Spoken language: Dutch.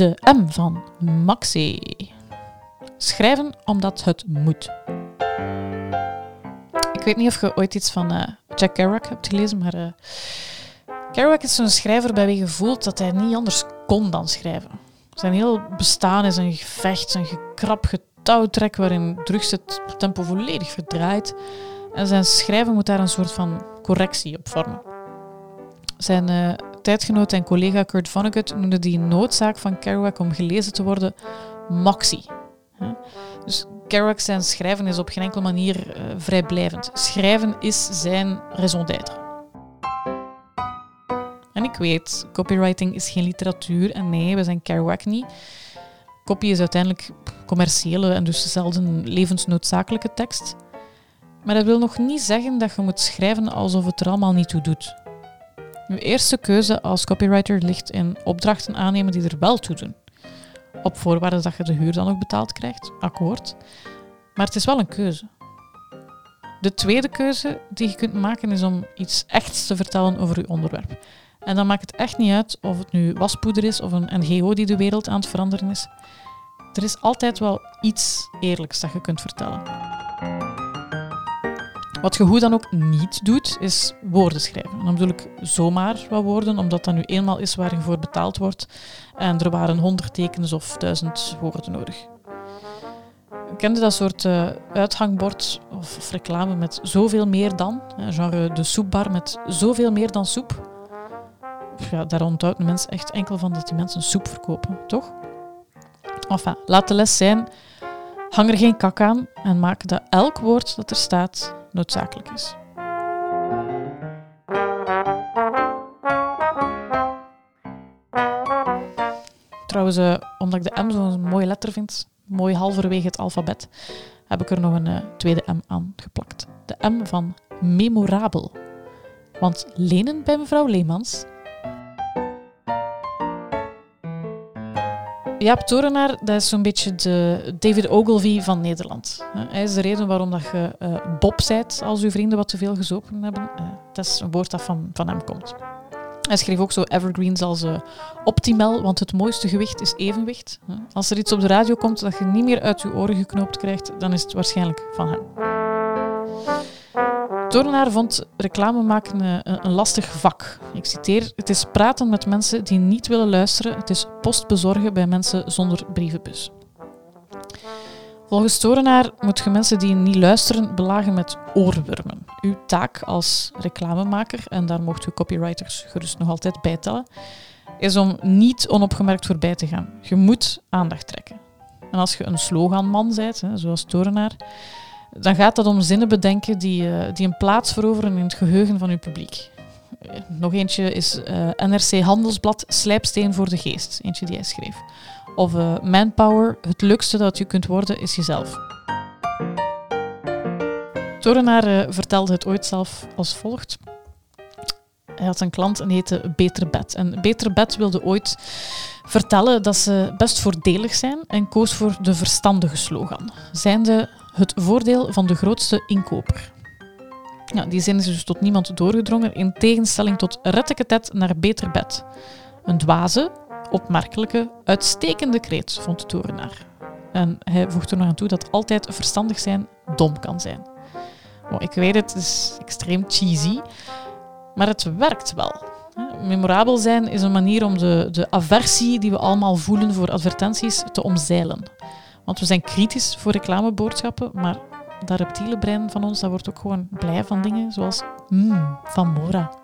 De M van Maxi. Schrijven omdat het moet. Ik weet niet of je ooit iets van uh, Jack Kerouac hebt gelezen, maar uh, Kerouac is zo'n schrijver bij wie je voelt dat hij niet anders kon dan schrijven. Zijn heel bestaan is een gevecht, een gekrap getouwtrek waarin drugs het tempo volledig verdraait. En zijn schrijven moet daar een soort van correctie op vormen. Zijn uh, tijdgenoot en collega Kurt Vonnegut noemde die noodzaak van Kerouac om gelezen te worden maxi. Dus Kerouac zijn schrijven is op geen enkele manier uh, vrijblijvend. Schrijven is zijn raison d'être. En ik weet, copywriting is geen literatuur en nee, we zijn Kerouac niet. Copy is uiteindelijk commerciële en dus zelden levensnoodzakelijke tekst. Maar dat wil nog niet zeggen dat je moet schrijven alsof het er allemaal niet toe doet. Uw eerste keuze als copywriter ligt in opdrachten aannemen die er wel toe doen. Op voorwaarde dat je de huur dan ook betaald krijgt, akkoord. Maar het is wel een keuze. De tweede keuze die je kunt maken is om iets echts te vertellen over je onderwerp. En dan maakt het echt niet uit of het nu waspoeder is of een NGO die de wereld aan het veranderen is. Er is altijd wel iets eerlijks dat je kunt vertellen. Wat je hoe dan ook niet doet, is woorden schrijven. En dan bedoel ik zomaar wat woorden, omdat dat nu eenmaal is waar je voor betaald wordt. En er waren honderd tekens of duizend woorden nodig. Kende dat soort uh, uithangbord of, of, reclame met zoveel meer dan? Genre de soepbar met zoveel meer dan soep. Ja, daar onthoudt een mens echt enkel van dat die mensen soep verkopen, toch? Enfin, laat de les zijn, hang er geen kak aan en maak dat elk woord dat er staat noodzakelijk is. Trouwens, uh, omdat ik de M zo'n mooie letter vind, mooi halverwege het alfabet, heb ik er nog een uh, tweede M aan geplakt. De M van memorabel. Want lenen bij mevrouw Leemans Jaap Torenaar, dat is zo'n beetje de David Ogilvy van Nederland. Hij is de reden waarom dat je uh, Bob zijt als uw vrienden wat te veel gezopen hebben. Uh, dat is een woord dat van, van hem komt. Hij schreef ook zo evergreens als uh, optimal, want het mooiste gewicht is evenwicht. Als er iets op de radio komt dat je niet meer uit je oren geknoopt krijgt, dan is het waarschijnlijk van hem. Torenaar vond reclame maken een, een lastig vak. Ik citeer: Het is praten met mensen die niet willen luisteren. Het is post bezorgen bij mensen zonder brievenbus. Volgens Torenaar moet je mensen die niet luisteren belagen met oorwormen. Uw taak als reclamemaker, en daar mocht u copywriters gerust nog altijd bijtellen, is om niet onopgemerkt voorbij te gaan. Je moet aandacht trekken. En als je een sloganman bent, zoals Torenaar, dan gaat het om zinnen bedenken die, uh, die een plaats veroveren in het geheugen van uw publiek. Nog eentje is eh, NRC Handelsblad Slijpsteen voor de geest, eentje die hij schreef. Of Manpower, het leukste dat je kunt worden is jezelf. Torenaar vertelde het ooit zelf als volgt. Hij had een klant en heette Beter Bed. En Beter Bed wilde ooit vertellen dat ze best voordelig zijn en koos voor de verstandige slogan. Zijnde het voordeel van de grootste inkoper. Die zin is dus tot niemand doorgedrongen, in tegenstelling tot Retteketet naar beter bed. Een dwaze, opmerkelijke, uitstekende kreet, vond de torenaar. En hij voegt er nog aan toe dat altijd verstandig zijn dom kan zijn. Ik weet het, het is extreem cheesy, maar het werkt wel. Memorabel zijn is een manier om de, de aversie die we allemaal voelen voor advertenties te omzeilen. Want we zijn kritisch voor reclameboodschappen, maar dat reptiele brein van ons dat wordt ook gewoon blij van dingen zoals mmm, van Mora.